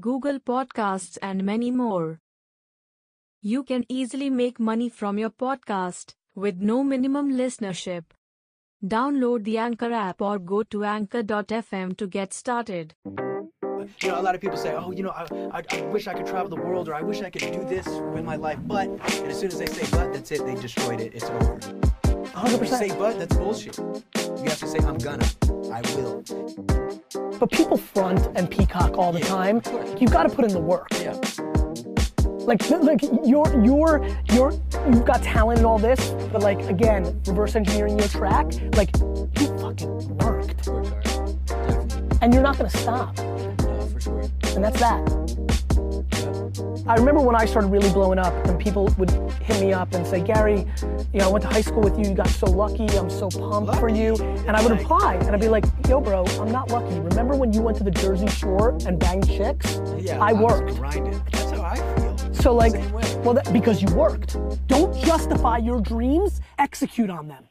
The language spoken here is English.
Google Podcasts, and many more. You can easily make money from your podcast with no minimum listenership. Download the Anchor app or go to anchor.fm to get started. You know, a lot of people say, "Oh, you know, I, I, I wish I could travel the world, or I wish I could do this with my life." But, and as soon as they say "but," that's it. They destroyed it. It's over. 100%. If you say "but," that's bullshit. You have to say "I'm gonna," "I will." But people front and peacock all the Yeah, time. You've got to put in the work. Yeah. Like, like you're you're you're you've got talent and all this, but like again, reverse engineering your track. Like you fucking worked, Work hard. Definitely. and you're not gonna stop. No, for sure. And that's that. I remember when I started really blowing up, and people would hit me up and say, Gary, you know, I went to high school with you. You got so lucky. I'm so pumped for you. And I would reply, and I'd be like, Yo, bro, I'm not lucky. Remember when you went to the Jersey Shore and banged chicks? Yeah. I was worked. grinding. That's how I feel. So like, well, that, because you worked. Don't justify your dreams. Execute on them.